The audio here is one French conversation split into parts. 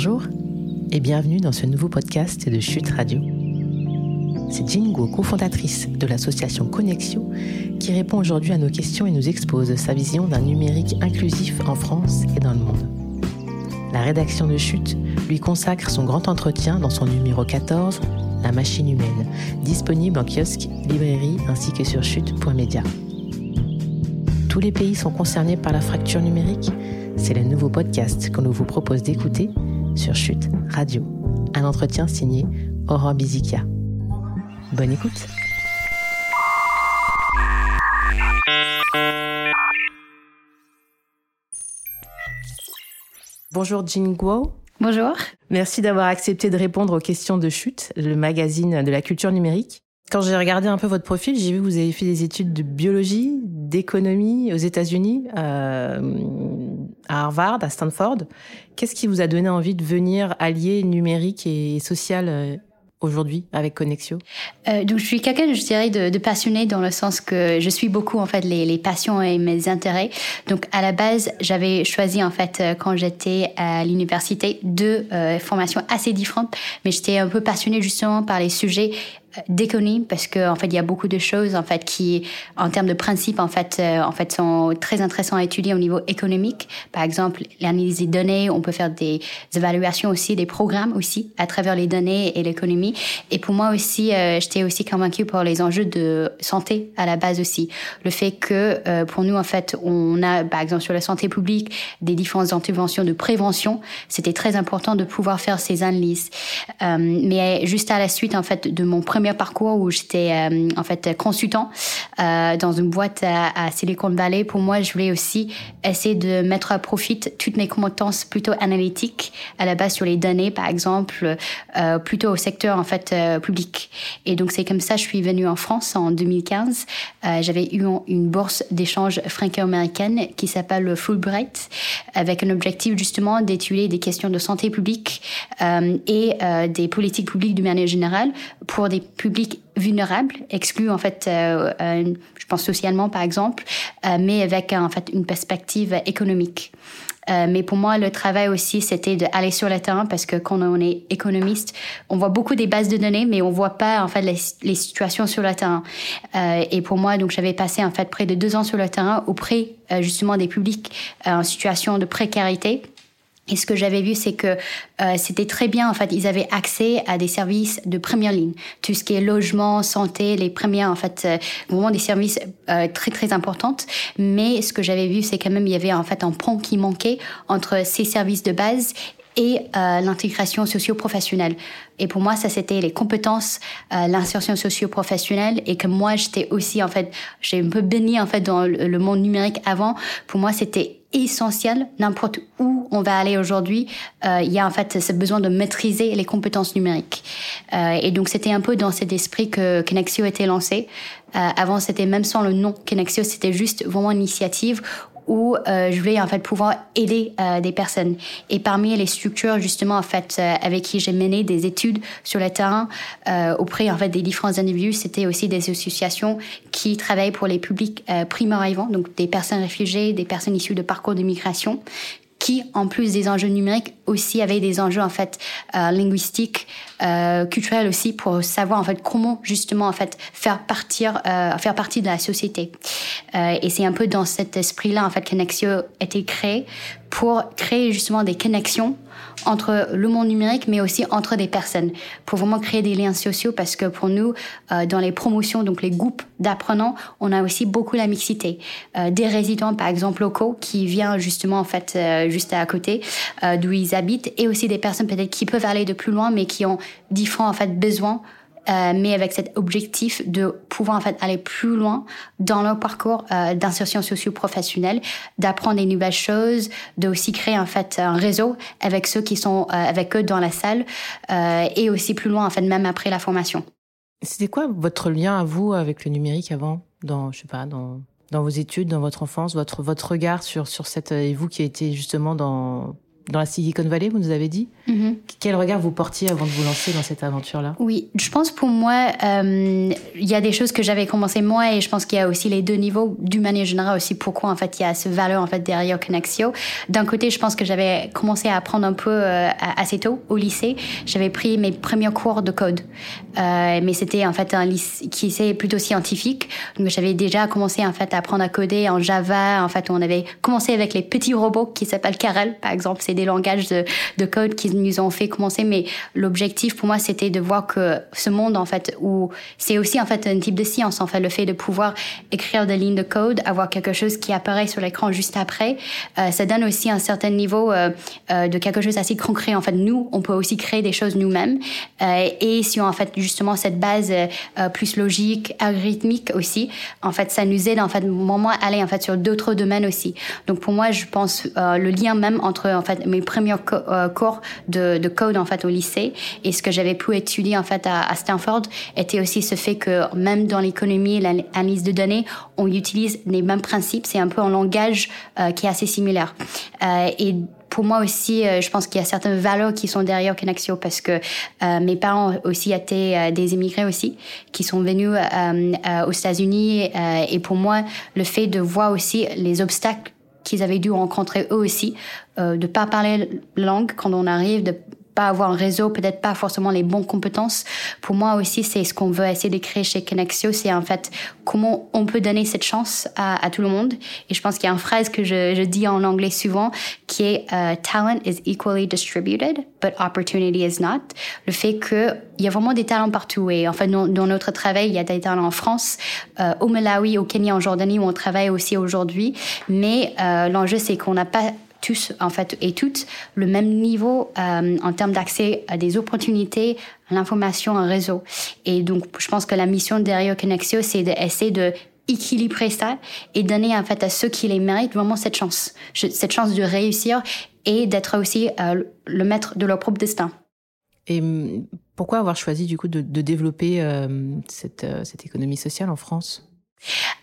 Bonjour et bienvenue dans ce nouveau podcast de Chute Radio. C'est Jingo, cofondatrice de l'association Connexio, qui répond aujourd'hui à nos questions et nous expose sa vision d'un numérique inclusif en France et dans le monde. La rédaction de Chute lui consacre son grand entretien dans son numéro 14, La machine humaine, disponible en kiosque, librairie ainsi que sur chute.media. Tous les pays sont concernés par la fracture numérique C'est le nouveau podcast qu'on nous vous propose d'écouter sur Chute Radio. Un entretien signé Aurore Bizikia. Bonne écoute. Bonjour Jin Guo. Bonjour. Merci d'avoir accepté de répondre aux questions de Chute, le magazine de la culture numérique. Quand j'ai regardé un peu votre profil, j'ai vu que vous avez fait des études de biologie, d'économie aux États-Unis, euh, à Harvard, à Stanford. Qu'est-ce qui vous a donné envie de venir allier numérique et social euh, aujourd'hui avec Connexio? Euh, Donc je suis quelqu'un, je dirais, de, de, passionné dans le sens que je suis beaucoup en fait les, passions et mes intérêts. Donc à la base, j'avais choisi en fait quand j'étais à l'université deux formations assez différentes, mais j'étais un peu passionnée justement par les sujets d'économie parce que en fait il y a beaucoup de choses en fait qui en termes de principes en fait euh, en fait sont très intéressants à étudier au niveau économique. Par exemple l'analyse des données on peut faire des évaluations aussi des programmes aussi à travers les données et l'économie. Et pour moi aussi euh, j'étais aussi convaincue par les enjeux de santé à la base aussi. Le fait que euh, pour nous en fait on a par exemple sur la santé publique des différentes interventions de prévention. C'était très important de pouvoir faire ces analyses. Mais juste à la suite en fait de mon premier parcours où j'étais euh, en fait consultant euh, dans une boîte à, à, Silicon Valley. Pour moi, je voulais aussi essayer de mettre à profit toutes mes compétences plutôt analytiques à la base sur les données, par exemple, euh, plutôt au secteur en fait euh, public. Et donc c'est comme ça je suis venue en France en 2015. Euh, j'avais eu une bourse d'échange franco-américaine qui s'appelle le Fulbright, avec un objectif justement d'étudier des questions de santé publique euh, et des politiques publiques de manière générale pour des publics vulnérables, exclus en fait, euh, euh, je pense socialement par exemple, euh, mais avec en fait une perspective économique. Euh, mais pour moi, le travail aussi, c'était d'aller sur le terrain parce que quand on est économiste, on voit beaucoup des bases de données, mais on voit pas en fait les, les situations sur le terrain. Euh, et pour moi, donc j'avais passé en fait près de deux ans sur le terrain auprès justement des publics en situation de précarité et ce que j'avais vu, c'est que euh, c'était très bien. En fait, ils avaient accès à des services de première ligne, tout ce qui est logement, santé, les premières, en fait, euh, vraiment des services euh, très très importantes. Mais ce que j'avais vu, c'est quand même il y avait en fait un pont qui manquait entre ces services de base et euh, l'intégration socio-professionnelle. Et pour moi, ça c'était les compétences, euh, l'insertion socio-professionnelle et que moi j'étais aussi en fait, j'ai un peu baigné en fait dans le monde numérique avant. Pour moi, c'était essentiel n'importe où on va aller aujourd'hui euh, il y a en fait ce besoin de maîtriser les compétences numériques. Euh, et donc c'était un peu dans cet esprit que Connexio était lancé. Euh, avant c'était même sans le nom Connexio c'était juste vraiment une initiative où euh, je voulais en fait pouvoir aider euh, des personnes. Et parmi les structures justement en fait euh, avec qui j'ai mené des études sur le terrain euh, auprès en fait des différents individus, c'était aussi des associations qui travaillent pour les publics euh, primo-arrivants, donc des personnes réfugiées, des personnes issues de parcours de migration qui, en plus des enjeux numériques, aussi avaient des enjeux en fait euh, linguistiques, euh, culturels aussi, pour savoir en fait comment justement en fait faire partir, euh, faire partie de la société. Euh, et c'est un peu dans cet esprit-là en fait qu'Annexio a été créé pour créer justement des connexions entre le monde numérique, mais aussi entre des personnes, pour vraiment créer des liens sociaux, parce que pour nous, euh, dans les promotions, donc les groupes d'apprenants, on a aussi beaucoup la mixité. Euh, des résidents, par exemple, locaux, qui viennent justement, en fait, euh, juste à côté d'où ils habitent, et aussi des personnes peut-être qui peuvent aller de plus loin, mais qui ont différents, en fait, besoins euh, mais avec cet objectif de pouvoir en fait aller plus loin dans leur parcours euh, d'insertion socio-professionnelle, d'apprendre des nouvelles choses, de aussi créer en fait un réseau avec ceux qui sont euh, avec eux dans la salle et aussi plus loin en fait même après la formation. C'était quoi votre lien à vous avec le numérique avant, dans je sais pas dans dans vos études, dans votre enfance, votre votre regard sur sur cette et vous qui été justement dans dans la Silicon Valley, vous nous avez dit. Mm-hmm. Quel regard vous portiez avant de vous lancer dans cette aventure-là? Oui, je pense pour moi, il y a des choses que j'avais commencé moi et je pense qu'il y a aussi les deux niveaux, d'une manière générale aussi, pourquoi en fait il y a ce valeur en fait derrière Connexio. D'un côté, je pense que j'avais commencé à apprendre un peu assez tôt au lycée. J'avais pris mes premiers cours de code, mais c'était en fait un lycée qui plutôt scientifique. Donc j'avais déjà commencé en fait à apprendre à coder en Java. En fait, on avait commencé avec les petits robots qui s'appellent Karel, par exemple. C'est des langages de, de, code qui nous ont fait commencer. Mais l'objectif pour moi, c'était de voir que ce monde, en fait, où c'est aussi en fait un type de science, en fait, le fait de pouvoir écrire des lignes de code, avoir quelque chose qui apparaît sur l'écran juste après, euh, ça donne aussi un certain niveau euh, euh, de quelque chose assez concret. En fait, nous, on peut aussi créer des choses nous-mêmes. et si on en fait justement cette base plus logique, algorithmique aussi, en fait, ça nous aide en fait moment à aller en fait sur d'autres domaines aussi. Donc pour moi, je pense euh, le lien même entre en fait mes premiers euh, cours de, de, code en fait au lycée et ce que j'avais pu étudier en fait à, à, Stanford était aussi ce fait que même dans l'économie, l'analyse de données, on utilise les mêmes principes. C'est un peu un langage euh, qui est assez similaire. et pour moi aussi, euh, je pense qu'il y a certaines valeurs qui sont derrière Connexio parce que euh, mes parents aussi étaient euh, des immigrés aussi qui sont venus aux États-Unis et pour moi, le fait de voir aussi les obstacles qu'ils avaient dû rencontrer eux aussi, de pas parler langue quand on arrive, de pas avoir un réseau, peut-être pas forcément les bonnes compétences. Pour moi aussi, c'est ce qu'on veut essayer de créer chez Connexio, c'est en fait comment on peut donner cette chance à, à tout le monde. Et je pense qu'il y a une phrase que je, je dis en anglais souvent qui est uh, Talent is equally distributed, but opportunity is not. Le fait qu'il y a vraiment des talents partout. Et en fait, dans, dans, notre travail, il y a des talents en France, euh, au Malawi, au Kenya, en Jordanie, où on travaille aussi aujourd'hui. Mais euh, l'enjeu, c'est qu'on n'a pas tous en fait et toutes le même niveau euh, en termes d'accès à des opportunités, à l'information, un réseau. Et donc je pense que la mission derrière Connexio, c'est d'essayer de équilibrer ça et donner en fait à ceux qui les méritent vraiment cette chance, cette chance de réussir et d'être aussi euh, le maître de leur propre destin. Et hum, pourquoi avoir choisi du coup de, de développer euh, cette, cette économie sociale en France?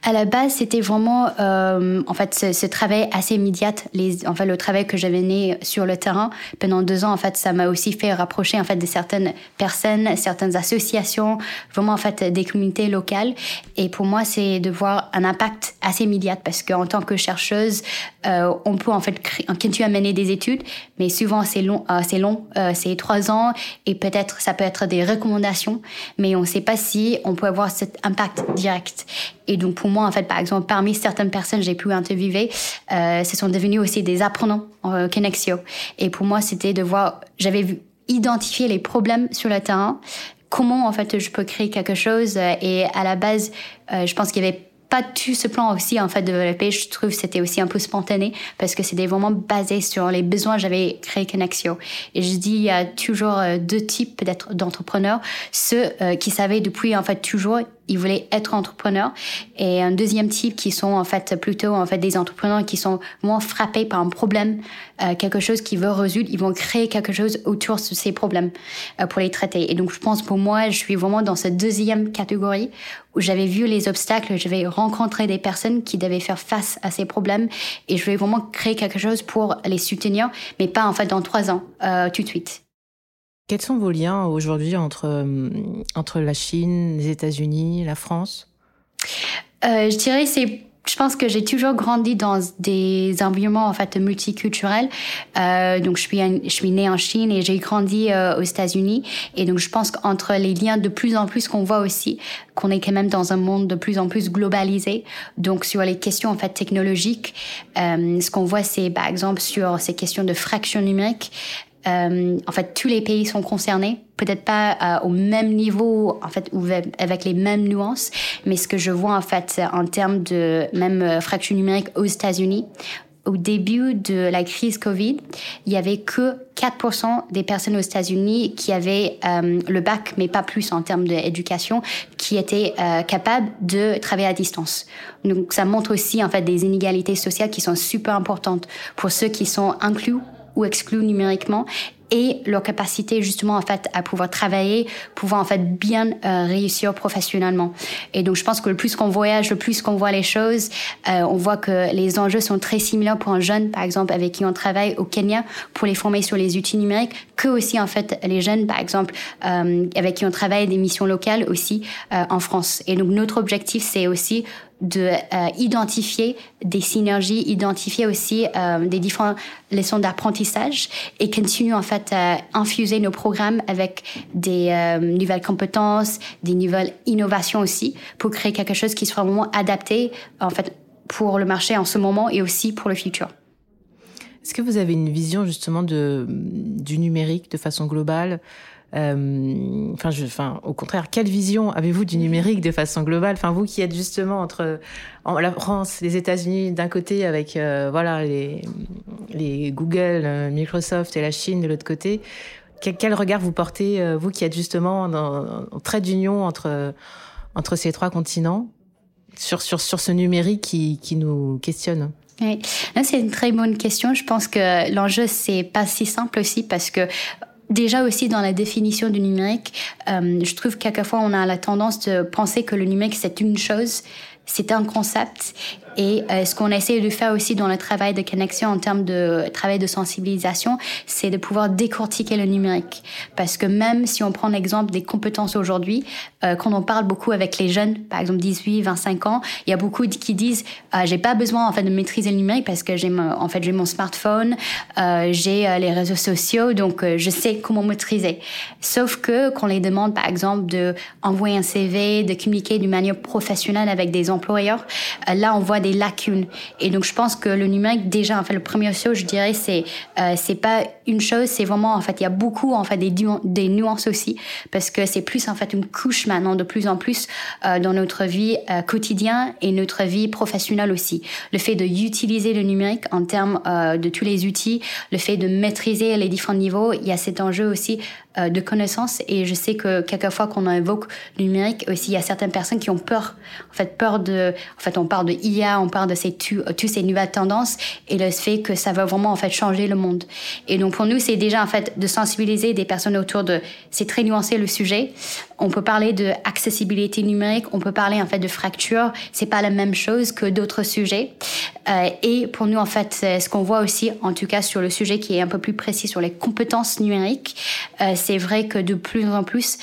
À la base, c'était vraiment euh, en fait ce, ce, travail assez immédiat, les, en fait le travail que j'avais né sur le terrain pendant deux ans. En fait, ça m'a aussi fait rapprocher en fait de certaines personnes, certaines associations, vraiment en fait des communautés locales. Et pour moi, c'est de voir un impact assez immédiat parce qu'en tant que chercheuse, euh, on peut en fait continuer à mener des études, mais souvent c'est long, euh, c'est long, euh, c'est trois ans et peut-être ça peut être des recommandations, mais on ne sait pas si on peut avoir cet impact direct. Et donc pour moi, en fait, par exemple, parmi certaines personnes que j'ai pu interviewer, euh, ce sont devenus aussi des apprenants en Connexio. Et pour moi, c'était de voir, j'avais vu identifier les problèmes sur le terrain, comment en fait je peux créer quelque chose. Et à la base, euh, je pense qu'il y avait pas tout ce plan aussi en fait développé. Je trouve c'était aussi un peu spontané parce que c'était vraiment basé sur les besoins. J'avais créé Connexio et je dis il y a toujours euh, deux types d'entrepreneurs ceux qui savaient depuis en fait toujours ils voulaient être entrepreneurs. Et un deuxième type qui sont en fait plutôt en fait des entrepreneurs qui sont moins frappés par un problème euh, quelque chose qui veut résoudre ils vont créer quelque chose autour de ces problèmes euh, pour les traiter. Et donc je pense pour moi je suis vraiment dans cette deuxième catégorie où j'avais vu les obstacles j'avais rencontré des personnes qui devaient faire face à ces problèmes et je voulais vraiment créer quelque chose pour les soutenir mais pas en fait dans trois ans euh, tout de suite quels sont vos liens aujourd'hui entre, euh, entre la Chine, les États-Unis, la France? Euh, Je dirais c'est je pense que j'ai toujours grandi dans des environnements en fait multiculturels. Euh, donc je suis je suis née en Chine et j'ai grandi aux États-Unis et donc je pense qu'entre les liens de plus en plus qu'on voit aussi qu'on est quand même dans un monde de plus en plus globalisé. Donc sur les questions en fait technologiques, ce qu'on voit c'est par exemple sur ces questions de fraction numérique. Euh, en fait, tous les pays sont concernés, peut-être pas euh, au même niveau, en fait, ou avec les mêmes nuances, mais ce que je vois en fait en termes de même euh, fracture numérique aux États-Unis, au début de la crise Covid, il y avait que 4% des personnes aux États-Unis qui avaient euh, le bac, mais pas plus en termes d'éducation, qui étaient euh, capables de travailler à distance. Donc ça montre aussi en fait des inégalités sociales qui sont super importantes pour ceux qui sont inclus ou exclus numériquement et leur capacité justement en fait à pouvoir travailler, pouvoir en fait bien euh, réussir professionnellement. Et donc je pense que le plus qu'on voyage, le plus qu'on voit les choses, euh, on voit que les enjeux sont très similaires pour un jeune, par exemple avec qui on travaille au Kenya pour les former sur les outils numériques, que aussi en fait les jeunes, par exemple euh, avec qui on travaille des missions locales aussi en France. Et donc notre objectif c'est aussi de euh, des synergies, identifier aussi euh, des différentes leçons d'apprentissage et continuer en fait à infuser nos programmes avec des euh, nouvelles compétences, des nouvelles innovations aussi pour créer quelque chose qui soit vraiment adapté en fait pour le marché en ce moment et aussi pour le futur. Est-ce que vous avez une vision justement du numérique de façon globale? Enfin, je, enfin, au contraire, quelle vision avez-vous du numérique de façon globale? Enfin, vous qui êtes justement entre la France, les États-Unis d'un côté, avec euh, voilà les, les Google, euh, Microsoft et la Chine de l'autre côté. Quel, regard vous portez, vous qui êtes justement dans, en trait d'union entre entre ces trois continents sur sur sur ce numérique qui qui nous questionne? Oui, c'est une très bonne question. Je pense que l'enjeu c'est pas si simple aussi parce que Déjà aussi dans la définition du numérique, euh, je trouve que quelquefois on a la tendance de penser que le numérique c'est une chose, c'est un concept et euh, ce qu'on essaie de faire aussi dans le travail de connexion en termes de travail de sensibilisation, c'est de pouvoir décortiquer le numérique. Parce que même si on prend l'exemple des compétences aujourd'hui, euh, quand on parle beaucoup avec les jeunes, par exemple 18, 25 ans, il y a beaucoup qui disent ah, j'ai pas besoin en fait de maîtriser le numérique parce que j'ai en fait j'ai mon smartphone, euh, j'ai euh, les réseaux sociaux, donc euh, je sais comment maîtriser. Sauf que quand on les demande par exemple de envoyer un CV, de communiquer d'une manière professionnelle avec des employeurs, là on voit des lacunes. Et donc, je pense que le numérique, déjà, en fait, le premier chose, je dirais, c'est euh, c'est pas une chose, c'est vraiment, en fait, il y a beaucoup, en fait, des, des nuances aussi, parce que c'est plus, en fait, une couche maintenant de plus en plus euh, dans notre vie euh, quotidienne et notre vie professionnelle aussi. Le fait de utiliser le numérique en termes euh, de tous les outils, le fait de maîtriser les différents niveaux, il y a cet enjeu aussi de connaissances. Et je sais que quelquefois, quand on évoque le numérique, aussi, il y a certaines personnes qui ont peur. En fait, peur de. En fait, on parle de IA, on parle de ces, toutes ces nouvelles tendances et le fait que ça va vraiment, en fait, changer le monde. Et donc, pour nous, c'est déjà, en fait, de sensibiliser des personnes autour de. C'est très nuancé le sujet. On peut parler de accessibilité numérique, on peut parler, en fait, de fracture. C'est pas la même chose que d'autres sujets. Euh, et pour nous, en fait, ce qu'on voit aussi, en tout cas, sur le sujet qui est un peu plus précis sur les compétences numériques, euh, c'est vrai que de plus en plus,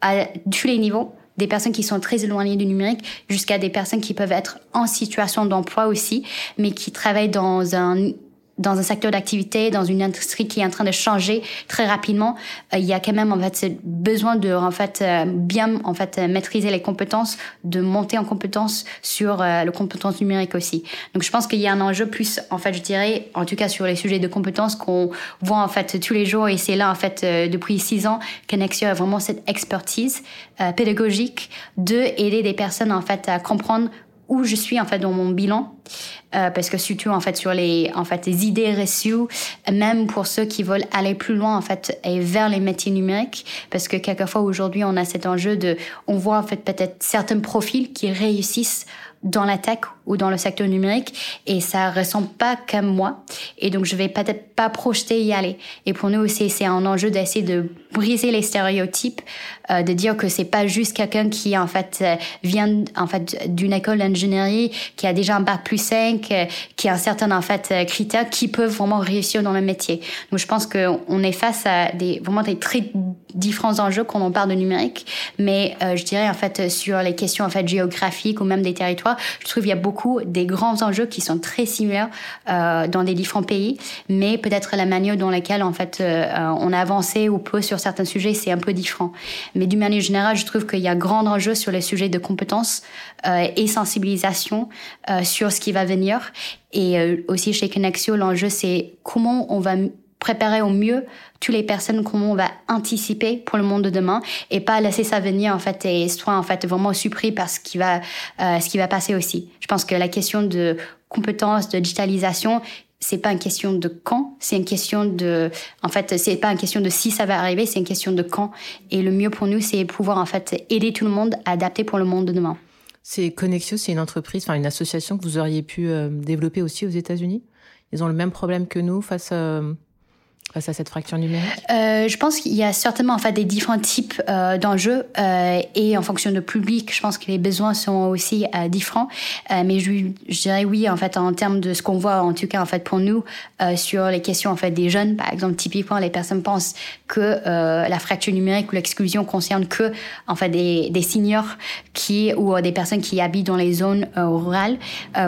à tous les niveaux, des personnes qui sont très éloignées du numérique jusqu'à des personnes qui peuvent être en situation d'emploi aussi, mais qui travaillent dans un dans un secteur d'activité, dans une industrie qui est en train de changer très rapidement, euh, il y a quand même en fait besoin de en fait euh, bien en fait maîtriser les compétences, de monter en compétences sur euh, le compétence numérique aussi. Donc je pense qu'il y a un enjeu plus en fait je dirais en tout cas sur les sujets de compétences qu'on voit en fait tous les jours et c'est là en fait depuis six ans qu'Anexio a vraiment cette expertise pédagogique de aider des personnes en fait à comprendre où je suis en fait dans mon bilan. Euh, parce que surtout en fait sur les en fait les idées reçues même pour ceux qui veulent aller plus loin en fait et vers les métiers numériques. Parce que quelquefois aujourd'hui on a cet enjeu de on voit en fait peut-être certains profils qui réussissent dans la tech ou dans le secteur numérique et ça ressemble pas comme moi. Et donc je vais peut-être pas projeter y aller. Et pour nous aussi c'est un enjeu d'essayer de briser les stéréotypes euh, de dire que c'est pas juste quelqu'un qui en fait euh, vient en fait d'une école d'ingénierie qui a déjà un bac plus 5 euh, qui a un certain en fait critères qui peuvent vraiment réussir dans le métier. Donc je pense que on est face à des vraiment des très différents enjeux quand on parle de numérique. Mais je dirais en fait sur les questions en fait géographiques ou même des territoires je trouve qu'il y a beaucoup des grands enjeux qui sont très similaires euh, dans des différents pays, mais peut-être la manière dans laquelle en fait euh, on a avancé ou peu sur certains sujets, c'est un peu différent. Mais d'une manière générale, je trouve qu'il y a grand enjeu sur les sujets de compétences euh, et sensibilisation euh, sur ce qui va venir. Et euh, aussi chez Connexio, l'enjeu c'est comment on va préparer au mieux toutes les personnes comment on va anticiper pour le monde de demain et pas laisser ça venir en fait et soit en fait vraiment surpris par ce qui va euh, ce qui va passer aussi. Je pense que la question de compétences, de digitalisation, c'est pas une question de quand, c'est une question de, en fait, c'est pas une question de si ça va arriver, c'est une question de quand. Et le mieux pour nous, c'est pouvoir en fait aider tout le monde à adapter pour le monde de demain. C'est Connexio, c'est une entreprise, enfin une association que vous auriez pu euh, développer aussi aux États-Unis? Ils ont le même problème que nous face à face à cette fracture numérique? Euh, Je pense qu'il y a certainement en fait des différents types euh, d'enjeux euh, et en fonction de public, je pense que les besoins sont aussi différents. Mais je, je, dirais oui en fait en termes de ce qu'on voit en tout cas en fait pour nous sur les questions en fait des jeunes, par exemple typiquement les personnes pensent que la fracture numérique ou l'exclusion concerne que en fait des, des seniors qui ou des personnes qui habitent dans les zones rurales.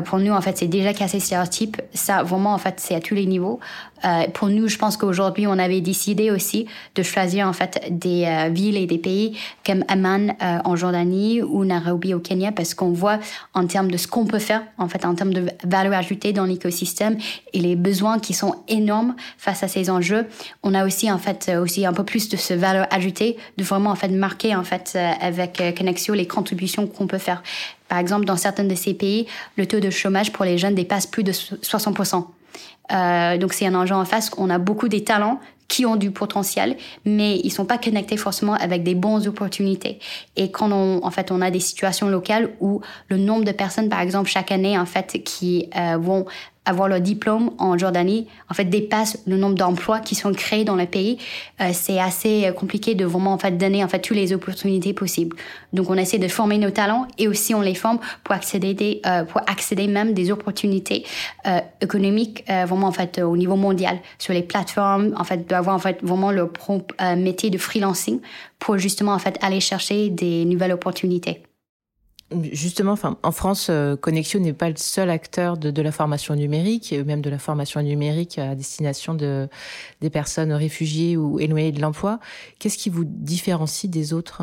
pour nous en fait c'est déjà cassé stéréotype. Ça vraiment en fait c'est à tous les niveaux. Euh, pour nous, je pense qu'aujourd'hui, on avait décidé aussi de choisir en fait des euh, villes et des pays comme Amman euh, en Jordanie ou Nairobi au Kenya parce qu'on voit en termes de ce qu'on peut faire, en fait, en termes de valeur ajoutée dans l'écosystème et les besoins qui sont énormes face à ces enjeux. On a aussi en fait aussi un peu plus de ce valeur ajoutée, de vraiment en fait marquer en fait avec Connexio les contributions qu'on peut faire. Par exemple, dans certains de ces pays, le taux de chômage pour les jeunes dépasse plus de 60%. Euh, donc c'est un enjeu en face. On a beaucoup des talents qui ont du potentiel, mais ils sont pas connectés forcément avec des bonnes opportunités. Et quand on, en fait, on a des situations locales où le nombre de personnes, par exemple, chaque année, en fait, qui euh, vont avoir leur diplôme en Jordanie, en fait, dépasse le nombre d'emplois qui sont créés dans le pays. Euh, c'est assez compliqué de vraiment, en fait, donner, en fait, toutes les opportunités possibles. Donc, on essaie de former nos talents et aussi on les forme pour accéder, des, euh, pour accéder même des opportunités économiques, vraiment, en fait, au niveau mondial, sur les plateformes, en fait, d'avoir, en fait, vraiment propre euh, métier de freelancing pour justement, en fait, aller chercher des nouvelles opportunités. Justement, en France, euh, Connexion n'est pas le seul acteur de, la formation numérique, même de la formation numérique à destination de, des personnes réfugiées ou éloignées de l'emploi. Qu'est-ce qui vous différencie des autres?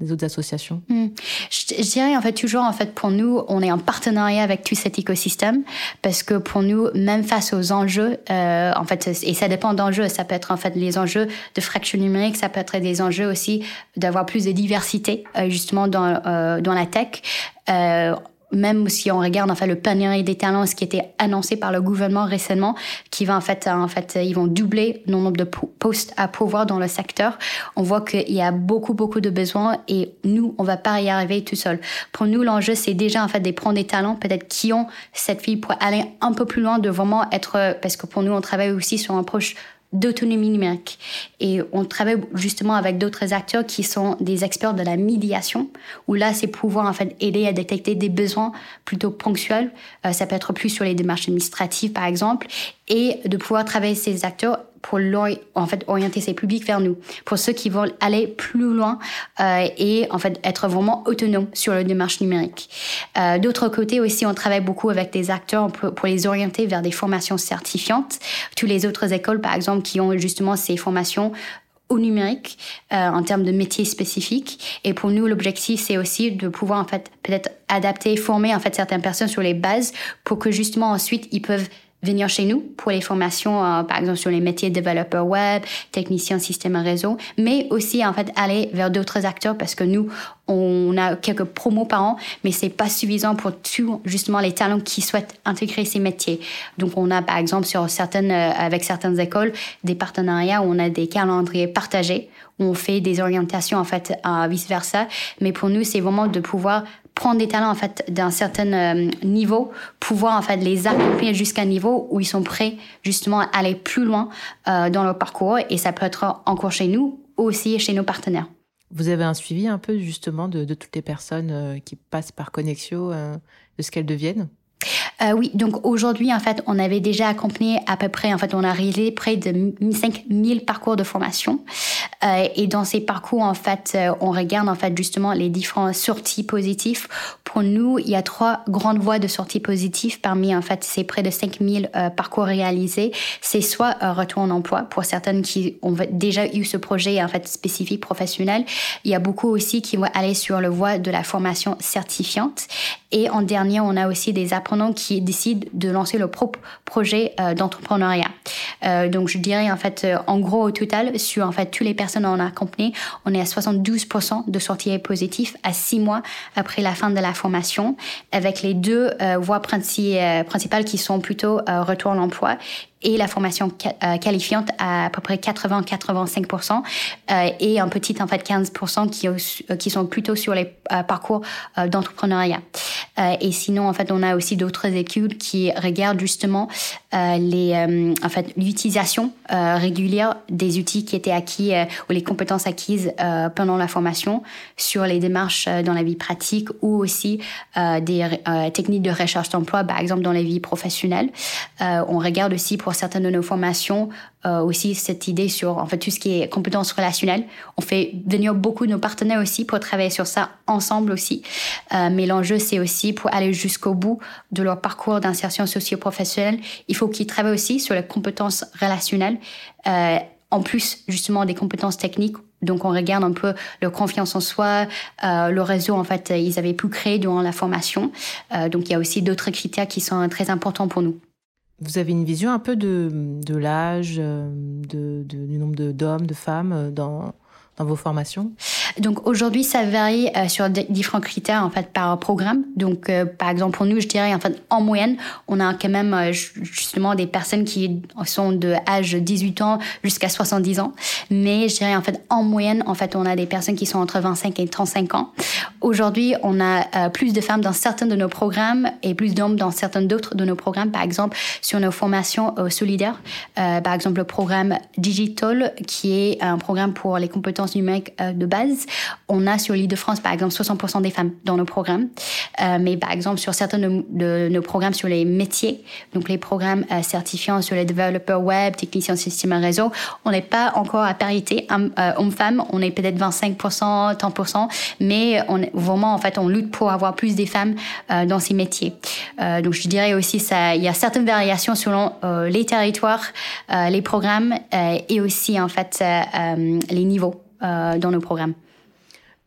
Des autres associations. Mmh. je, dirais en fait toujours en fait pour nous on est en partenariat avec tout cet écosystème parce que pour nous même face aux enjeux euh, en fait et ça dépend d'enjeux. Ça peut être en fait les enjeux de fracture numérique ça peut être des enjeux aussi d'avoir plus de diversité euh, justement dans euh, dans la tech. Euh, même si on regarde en fait le panier des talents, ce qui était annoncé par le gouvernement récemment, qui va en fait, en fait, ils vont doubler le nombre de postes à pouvoir dans le secteur. On voit qu'il y a beaucoup, beaucoup de besoins et nous, on va pas y arriver tout seul. Pour nous, l'enjeu, c'est déjà en fait de prendre des talents peut-être qui ont cette fille pour aller un peu plus loin, de vraiment être, parce que pour nous, on travaille aussi sur un approche d'autonomie numérique. Et on travaille justement avec d'autres acteurs qui sont des experts de la médiation, où là, c'est pouvoir en fait aider à détecter des besoins plutôt ponctuels. Euh, ça peut être plus sur les démarches administratives, par exemple, et de pouvoir travailler ces acteurs pour en fait orienter ces publics vers nous, pour ceux qui veulent aller plus loin euh, et en fait être vraiment autonomes sur le démarche numérique. Euh, D'autre côté aussi, on travaille beaucoup avec des acteurs pour, pour, les orienter vers des formations certifiantes. Toutes les autres écoles, par exemple, qui ont justement ces formations au numérique euh, en termes de métiers spécifiques. Et pour nous, l'objectif, c'est aussi de pouvoir en fait peut-être adapter, former en fait certaines personnes sur les bases pour que justement ensuite ils peuvent venir chez nous pour les formations, euh, par exemple sur les métiers de développeur web, technicien système réseau, mais aussi en fait aller vers d'autres acteurs parce que nous, on a quelques promos par an, mais c'est pas suffisant pour tous justement les talents qui souhaitent intégrer ces métiers. Donc on a par exemple sur certaines, euh, avec certaines écoles, des partenariats où on a des calendriers partagés où on fait des orientations en fait à vice versa. Mais pour nous, c'est vraiment de pouvoir prendre des talents en fait d'un certain euh, niveau, pouvoir en fait les accompagner jusqu'à un niveau où ils sont prêts justement à aller plus loin euh, dans leur parcours et ça peut être encore chez nous aussi chez nos partenaires. Vous avez un suivi un peu justement de, toutes les personnes euh, qui passent par Connexio, de ce qu'elles deviennent? Euh, oui, donc aujourd'hui, en fait, on avait déjà accompagné à peu près, en fait, on a réalisé près de 5000 parcours de formation. Euh, et dans ces parcours, en fait, euh, on regarde, en fait, justement les différents sorties positifs. Pour nous, il y a trois grandes voies de sorties positives parmi, en fait, ces près de 5000 euh, parcours réalisés. C'est soit un retour en emploi pour certaines qui ont déjà eu ce projet, en fait, spécifique professionnel. Il y a beaucoup aussi qui vont aller sur le voie de la formation certifiante. Et en dernier, on a aussi des apprenants qui décident de lancer leur propre projet euh, d'entrepreneuriat. Euh, donc, je dirais en fait, euh, en gros au total, sur en fait toutes les personnes en accompagné, on est à 72% de sorties positives à six mois après la fin de la formation, avec les deux voies principales qui sont plutôt retour à l'emploi et la formation qualifiante à à peu près 80-85% et un petit en fait 15% qui, qui sont plutôt sur les parcours d'entrepreneuriat. et sinon, en fait, on a aussi d'autres études qui regardent justement les, en fait, l'utilisation régulière des outils qui étaient acquis ou les compétences acquises pendant la formation sur les démarches dans la vie pratique ou aussi des techniques de recherche d'emploi, par exemple dans la vie professionnelle. on regarde aussi pour certaines de nos formations euh, aussi cette idée sur en fait tout ce qui est compétences relationnelles. On fait venir beaucoup de nos partenaires aussi pour travailler sur ça ensemble aussi. Euh, mais l'enjeu c'est aussi pour aller jusqu'au bout de leur parcours d'insertion socio-professionnelle, il faut qu'ils travaillent aussi sur les compétences relationnelles. Euh, en plus justement des compétences techniques donc on regarde un peu leur confiance en soi, euh, le réseau en fait ils avaient pu créer durant la formation. Euh, donc il y a aussi d'autres critères qui sont très importants pour nous. Vous avez une vision un peu de, de l'âge, euh, de, du nombre d'hommes, de, femmes euh, dans, vos formations donc aujourd'hui, ça varie euh, sur différents critères en fait par programme. Donc euh, par exemple pour nous, je dirais en fait en moyenne, on a quand même euh, justement des personnes qui sont de âge 18 ans jusqu'à 70 ans. Mais je dirais en fait en moyenne, en fait, on a des personnes qui sont entre 25 et 35 ans. Aujourd'hui, on a plus de femmes dans certains de nos programmes et plus d'hommes dans certains d'autres de nos programmes. Par exemple, sur nos formations solidaires, par exemple le programme Digital, qui est un programme pour les compétences numériques de base on a sur l'île de France, par exemple, 60% des femmes dans nos programmes. Euh, mais par exemple, sur certains de, nos programmes sur les métiers, donc les programmes euh, certifiants sur les développeurs web, techniciens système et réseau, on n'est pas encore à parité euh, homme-femme. On est peut-être 25%, 30%, mais on vraiment, en fait, on lutte pour avoir plus des femmes dans ces métiers. donc, je dirais aussi, ça, il y a certaines variations selon les territoires, les programmes et aussi, en fait, les niveaux dans nos programmes.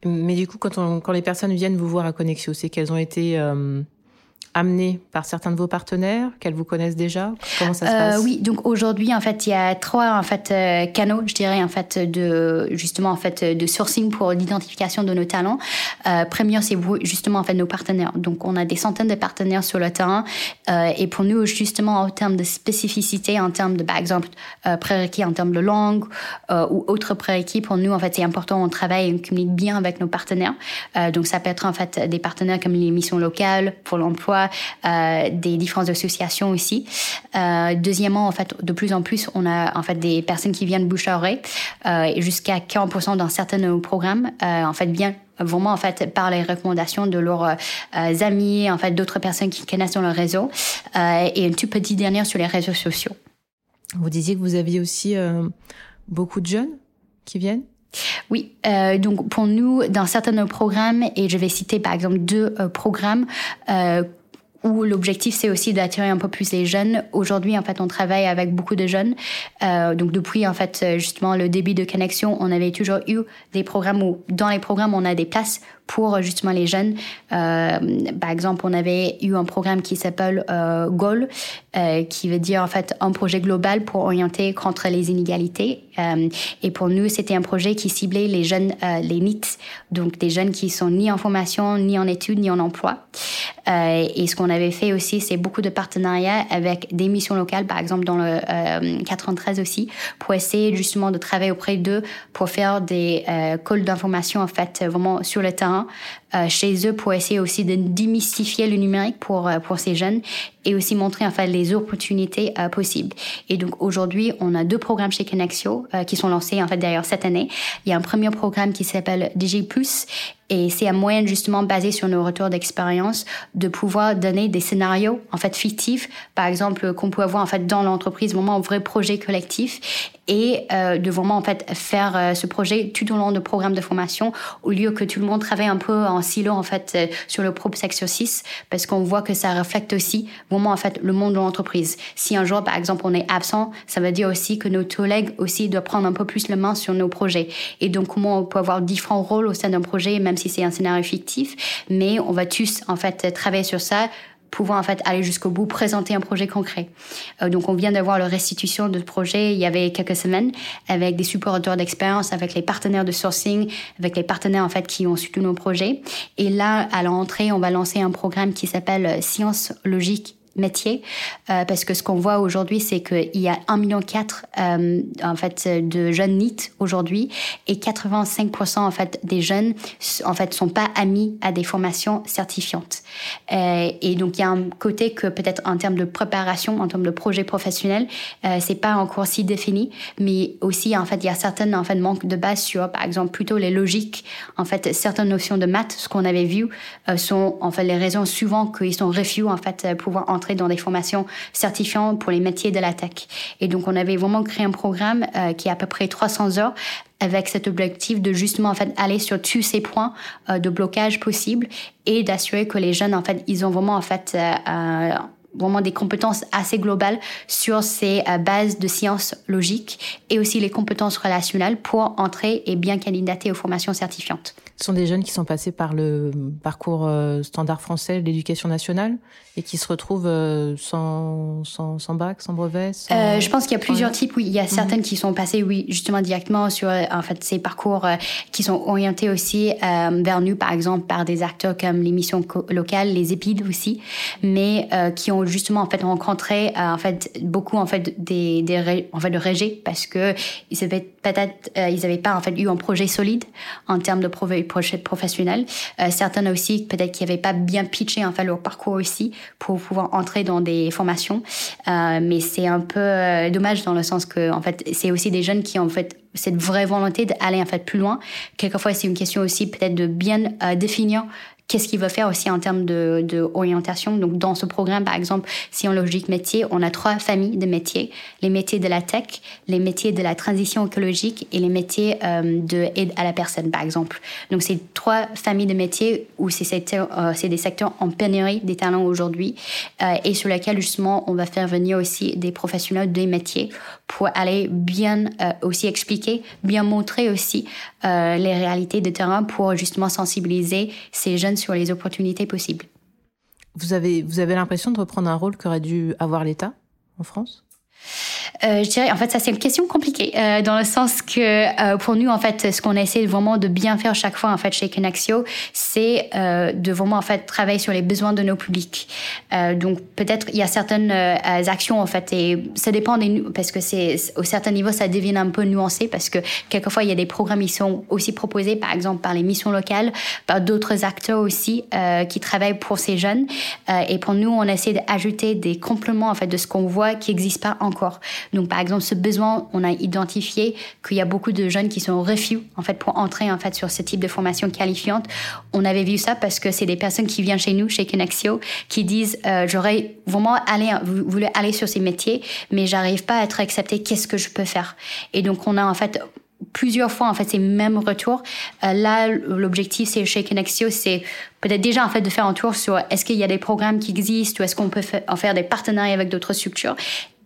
Mais du coup, quand les personnes viennent vous voir à Connexio, c'est qu'elles ont été euh, amenées par certains de vos partenaires qu'elles vous connaissent déjà? Comment ça se passe? euh, Oui, donc aujourd'hui en fait il y a trois en fait euh, canaux, je dirais en fait de justement en fait de sourcing pour l'identification de nos talents. Euh, premier c'est justement en fait nos partenaires. Donc on a des centaines de partenaires sur le terrain euh, et pour nous justement en termes de spécificité, en termes de par exemple prérequis en termes de langue ou autres prérequis, pour nous en fait c'est important on travaille et on communique bien avec nos partenaires. donc ça peut être en fait des partenaires comme les missions locales pour l'emploi euh, des différentes associations aussi. Euh, deuxièmement, en fait, de plus en plus, on a en fait des personnes qui viennent bouche à oreille, euh, jusqu'à 40% dans certains de nos programmes. en fait, bien vraiment en fait par les recommandations de leurs amis, en fait d'autres personnes qui connaissent dans le réseau, et une toute petite dernière sur les réseaux sociaux. Vous disiez que vous aviez aussi beaucoup de jeunes qui viennent? Oui, euh, donc pour nous, dans certains de nos programmes, et je vais citer par exemple deux euh, programmes euh, où l'objectif c'est aussi d'attirer un peu plus les jeunes. Aujourd'hui, en fait, on travaille avec beaucoup de jeunes. Euh, donc depuis en fait justement le début de connexion, on avait toujours eu des programmes où dans les programmes on a des places pour justement les jeunes. Euh, par exemple, on avait eu un programme qui s'appelle euh, GOAL, euh, qui veut dire en fait un projet global pour orienter contre les inégalités. Euh, et pour nous, c'était un projet qui ciblait les jeunes, euh, les NIT, donc des jeunes qui sont ni en formation, ni en études, ni en emploi. Euh, et ce qu'on avait fait aussi, c'est beaucoup de partenariats avec des missions locales, par exemple dans le 93 aussi, pour essayer justement de travailler auprès d'eux pour faire des calls d'information en fait vraiment sur le terrain euh, chez eux pour essayer aussi de démystifier le numérique pour, euh, pour ces jeunes et aussi montrer en fait les opportunités euh, possibles. Et donc aujourd'hui, on a deux programmes chez Connexio qui sont lancés en fait d'ailleurs cette année. Il y a un premier programme qui s'appelle DJ et c'est un moyen justement basé sur nos retours d'expérience de pouvoir donner des scénarios en fait fictifs, par exemple qu'on peut avoir en fait dans l'entreprise vraiment un vrai projet collectif et euh, de vraiment en fait faire euh, ce projet tout au long de programmes de formation au lieu que tout le monde travaille un peu en silo en fait euh, sur le propre exercice parce qu'on voit que ça reflète aussi vraiment en fait le monde de l'entreprise. Si un jour par exemple on est absent, ça veut dire aussi que nos collègues aussi doivent prendre un peu plus le main sur nos projets et donc comment on peut avoir différents rôles au sein d'un projet même si c'est un scénario fictif, mais on va tous en fait travailler sur ça pouvoir en fait aller jusqu'au bout, présenter un projet concret. Euh, donc on vient d'avoir la restitution de projet il y avait quelques semaines avec des supporters d'expérience, avec les partenaires de sourcing, avec les partenaires en fait qui ont soutenu nos projets. Et là, à l'entrée, on va lancer un programme qui s'appelle Science logique métiers, euh, parce que ce qu'on voit aujourd'hui, c'est qu'il y a 1,4 million euh, en fait de jeunes NIT aujourd'hui, et 85% en fait des jeunes en fait sont pas admis à des formations certifiantes. Euh, et donc il y a un côté que peut-être en termes de préparation, en termes de projet professionnel, euh, c'est pas encore si défini, mais aussi en fait il y a certaines en fait manques de base sur par exemple plutôt les logiques, en fait certaines notions de maths, ce qu'on avait vu sont en fait les raisons souvent qu'ils sont refus en fait pouvoir dans des formations certifiantes pour les métiers de la tech. Et donc on avait vraiment créé un programme euh, qui est à peu près 300 heures avec cet objectif de justement en fait aller sur tous ces points euh, de blocage possibles et d'assurer que les jeunes en fait ils ont vraiment en fait euh, vraiment des compétences assez globales sur ces bases de sciences logiques et aussi les compétences relationnelles pour entrer et bien candidater aux formations certifiantes. Ce sont des jeunes qui sont passés par le parcours euh, standard français de l'éducation nationale et qui se retrouvent euh, sans, sans, sans bac, sans brevet euh, Je pense qu'il y a plusieurs types, oui. Il y a certaines mhm. qui sont passées, oui, justement directement sur en fait, ces parcours qui sont orientés aussi vers nous, par exemple, par des acteurs comme les missions locales, les épides aussi, mais qui ont justement en fait rencontré en fait beaucoup en fait des, des en fait de régés parce que ils avaient peut-être ils n'avaient pas en fait eu un projet solide en termes de projet professionnel. Euh, certaines aussi, peut-être qui n'avaient pas bien pitché en fait leur parcours aussi pour pouvoir entrer dans des formations. Euh, mais c'est un peu euh, dommage dans le sens que en fait, c'est aussi des jeunes qui ont en fait cette vraie volonté d'aller en fait plus loin. Quelquefois, c'est une question aussi peut-être de bien définir qu'est-ce qu'il va faire aussi en termes de, orientation. Donc, dans ce programme, par exemple, si on logique métier, on a trois familles de métiers. Les métiers de la tech, les métiers de la transition écologique et les métiers euh, de aide à la personne, par exemple. Donc, c'est trois familles de métiers où c'est euh, des secteurs en pénurie des talents aujourd'hui euh, et sur lesquels, justement, on va faire venir aussi des professionnels des métiers pour aller bien euh, aussi expliquer, bien montrer aussi les réalités de terrain pour justement sensibiliser ces jeunes sur les opportunités possibles. Vous avez, vous avez l'impression de reprendre un rôle qu'aurait dû avoir l'État en France? Je dirais, en fait, ça c'est une question compliquée euh, dans le sens que euh, pour nous, en fait, ce qu'on essaie vraiment de bien faire chaque fois, en fait, chez Connexio, c'est euh, de vraiment en fait travailler sur les besoins de nos publics. Euh, donc peut-être il y a certaines euh, actions en fait et ça dépend des parce que c'est au certain niveau ça devient un peu nuancé parce que quelquefois il y a des programmes qui sont aussi proposés par exemple par les missions locales, par d'autres acteurs aussi qui travaillent pour ces jeunes. et pour nous, on essaie d'ajouter des compléments en fait de ce qu'on voit qui n'existe pas encore. Donc, par exemple, ce besoin, on a identifié qu'il y a beaucoup de jeunes qui sont refus, en fait, pour entrer, en fait, sur ce type de formation qualifiante. On avait vu ça parce que c'est des personnes qui viennent chez nous, chez Connexio, qui disent, euh, j'aurais vraiment voulu aller sur ces métiers, mais j'arrive pas à être accepté. Qu'est-ce que je peux faire? Et donc, on a, en fait, plusieurs fois en fait ces mêmes retours. Euh, là, l'objectif c'est chez Connexio, c'est peut-être déjà en fait de faire un tour sur est-ce qu'il y a des programmes qui existent ou est-ce qu'on peut en faire des partenariats avec d'autres structures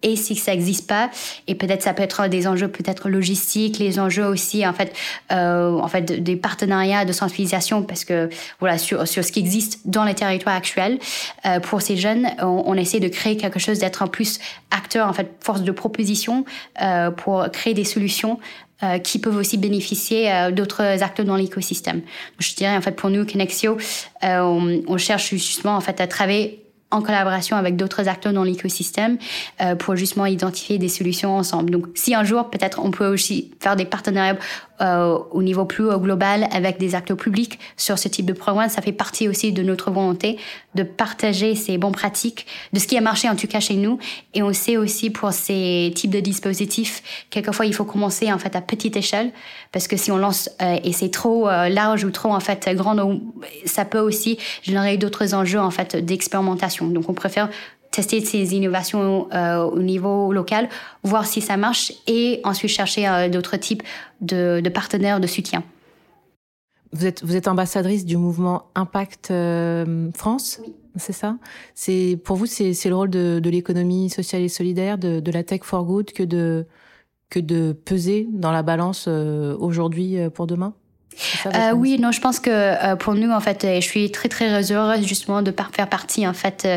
et si ça n'existe pas et peut-être ça peut être des enjeux peut-être logistiques les enjeux aussi en fait euh, en fait des partenariats de sensibilisation parce que voilà sur sur ce qui existe dans les territoires actuels euh, pour ces jeunes on, on, essaie de créer quelque chose d'être en plus acteur en fait force de proposition euh, pour créer des solutions euh, qui peuvent aussi bénéficier euh, d'autres acteurs dans l'écosystème. Je dirais en fait pour nous Connexio, euh, on, on, cherche justement en fait à travailler en collaboration avec d'autres acteurs dans l'écosystème euh, pour justement identifier des solutions ensemble. Donc, si un jour, peut-être, on peut aussi faire des partenariats euh, au niveau plus global avec des acteurs publics sur ce type de programme. Ça fait partie aussi de notre volonté de partager ces bonnes pratiques, de ce qui a marché en tout cas chez nous. Et on sait aussi pour ces types de dispositifs, quelquefois il faut commencer en fait à petite échelle parce que si on lance euh, et c'est trop euh, large ou trop en fait grand, ça peut aussi générer d'autres enjeux en fait d'expérimentation. Donc on préfère tester ces innovations euh, au niveau local, voir si ça marche et ensuite chercher euh, d'autres types de, de, partenaires de soutien. Vous êtes, vous êtes ambassadrice du mouvement Impact euh, France, oui. c'est ça? C'est Pour vous, c'est le rôle de, de l'économie sociale et solidaire, de, de, la tech for good, que de, que de peser dans la balance aujourd'hui pour demain? Euh, oui, non, je pense que euh, pour nous, en fait, je suis très très heureuse justement de faire partie en fait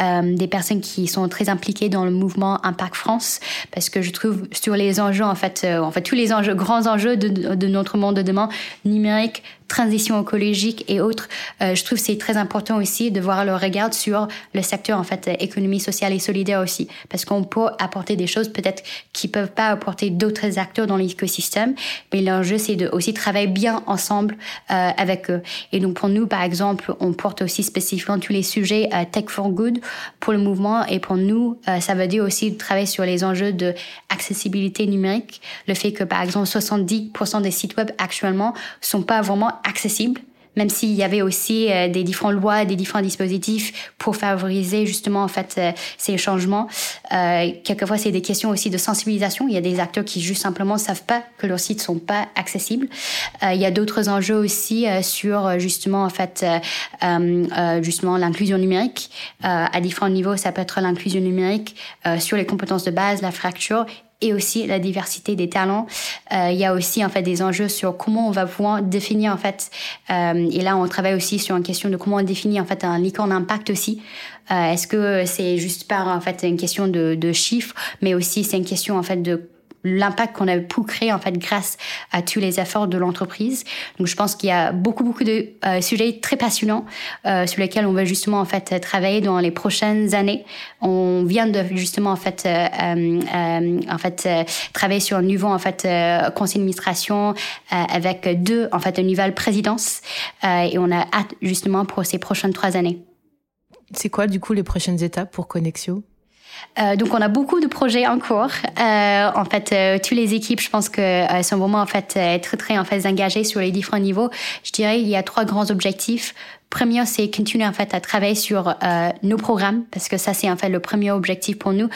euh, des personnes qui sont très impliquées dans le mouvement Impact France, parce que je trouve sur les enjeux en fait, en fait tous les enjeux, grands enjeux de, de notre monde de demain, numérique, transition écologique et autres, euh, je trouve c'est très important aussi de voir le regard sur le secteur en fait économie sociale et solidaire aussi, parce qu'on peut apporter des choses peut-être qui peuvent pas apporter d'autres acteurs dans l'écosystème, mais l'enjeu c'est de aussi travailler bien ensemble euh, avec eux. Et donc pour nous par exemple, on porte aussi spécifiquement tous les sujets euh, tech for good pour le mouvement. Et pour nous euh, ça veut dire aussi de travailler sur les enjeux de accessibilité numérique, le fait que par exemple 70% des sites web actuellement sont pas vraiment accessibles même s'il y avait aussi euh, des différentes lois, des différents dispositifs pour favoriser justement en fait euh, ces changements. Euh, quelquefois, c'est des questions aussi de sensibilisation. Il y a des acteurs qui juste simplement savent pas que leurs sites sont pas accessibles. Euh, il y a d'autres enjeux aussi euh, sur justement en fait justement l'inclusion numérique à différents niveaux. Ça peut être l'inclusion numérique sur les compétences de base, la fracture et aussi la diversité des talents. Euh, il y a aussi en fait des enjeux sur comment on va pouvoir définir en fait. Euh, et là, on travaille aussi sur une question de comment on définit en fait un licorne impact aussi. Euh, Est-ce que c'est juste par en fait une question de, de chiffres, mais aussi c'est une question en fait de l'impact qu'on a pu créer en fait grâce à tous les efforts de l'entreprise. Donc je pense qu'il y a beaucoup beaucoup de euh, sujets très passionnants euh, sur lesquels on va justement en fait travailler dans les prochaines années. On vient de justement en fait euh, euh en fait euh, travailler sur un nouveau en fait conseil d'administration avec deux en fait une nouvelle présidence et on a hâte justement pour ces prochaines trois années. C'est quoi du coup les prochaines étapes pour Connexio? Euh, donc on a beaucoup de projets en cours. Euh, en fait, euh, toutes les équipes, je pense que euh, sont vraiment en fait euh, très très en fait engagées sur les différents niveaux. Je dirais il y a trois grands objectifs. Premier, c'est continuer en fait à travailler sur nos programmes parce que ça c'est en fait le premier objectif pour nous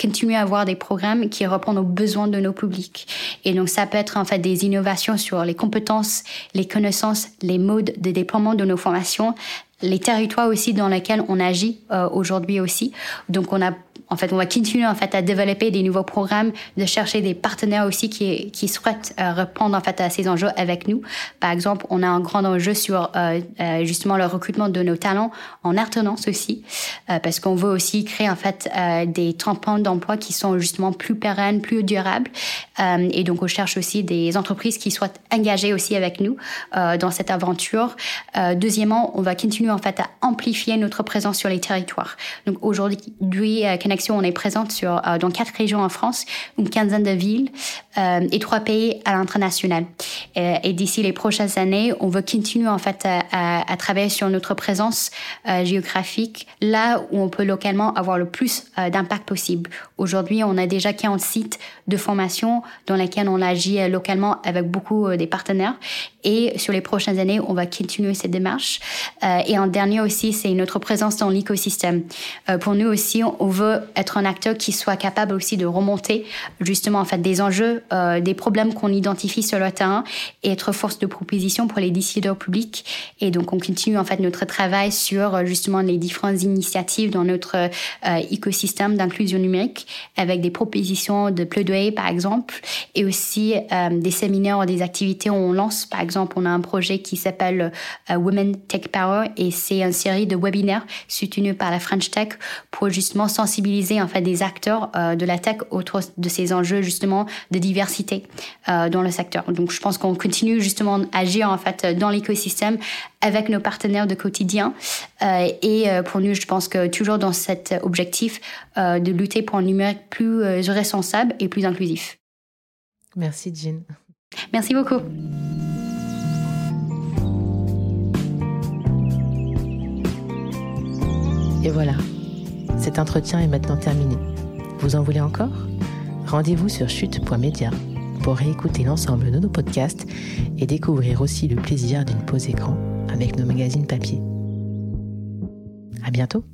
continuer à avoir des programmes qui répondent aux besoins de nos publics. Et donc, ça peut être en fait des innovations sur les compétences, les connaissances, les modes de déploiement de nos formations, les territoires aussi dans lesquels on agit euh, aujourd'hui aussi. Donc, on a en fait, on va continuer en fait à développer des nouveaux programmes, de chercher des partenaires aussi qui, qui souhaitent euh, répondre en fait à ces enjeux avec nous. Par exemple, on a un grand enjeu sur euh, euh, justement le recrutement de nos talents en alternance aussi, parce qu'on veut aussi créer en fait des tampons d'emploi qui sont justement plus pérennes, plus durables. Et donc, on cherche aussi des entreprises qui soient engagées aussi avec nous dans cette aventure. deuxièmement, on va continuer en fait à amplifier notre présence sur les territoires. Donc aujourd'hui, Connect on est présente sur, euh, dans quatre régions en France, une quinzaine de villes euh, et trois pays à l'international. Euh, et d'ici les prochaines années, on veut continuer en fait à, travailler sur notre présence euh, géographique là où on peut localement avoir le plus euh, d'impact possible. Aujourd'hui, on a déjà 40 sites de formation dans lesquels on agit euh, localement avec beaucoup des partenaires. Et sur les prochaines années, on va continuer cette démarche. et en dernier aussi, c'est notre présence dans l'écosystème. pour nous aussi, on veut être un acteur qui soit capable aussi de remonter justement en fait des enjeux, euh, des problèmes qu'on identifie sur le terrain et être force de proposition pour les décideurs publics. Et donc on continue en fait notre travail sur euh, justement les différentes initiatives dans notre euh, écosystème d'inclusion numérique avec des propositions de plaidoyer par exemple et aussi euh, des séminaires, des activités où on lance par exemple on a un projet qui s'appelle euh, Women Tech Power c'est une série de webinaires soutenus par la French Tech pour justement sensibiliser en fait des acteurs euh, de la tech autour de ces enjeux justement de diversité euh, dans le secteur. Donc je pense qu'on continue justement à agir en fait dans l'écosystème avec nos partenaires de quotidien euh, et pour nous je pense que toujours dans cet objectif de lutter pour un numérique plus responsable et plus inclusif. Merci Jean. Merci beaucoup. Et voilà, cet entretien est maintenant terminé. Vous en voulez encore? Rendez-vous sur chute.media pour réécouter l'ensemble de nos podcasts et découvrir aussi le plaisir d'une pause écran avec nos magazines papier. À bientôt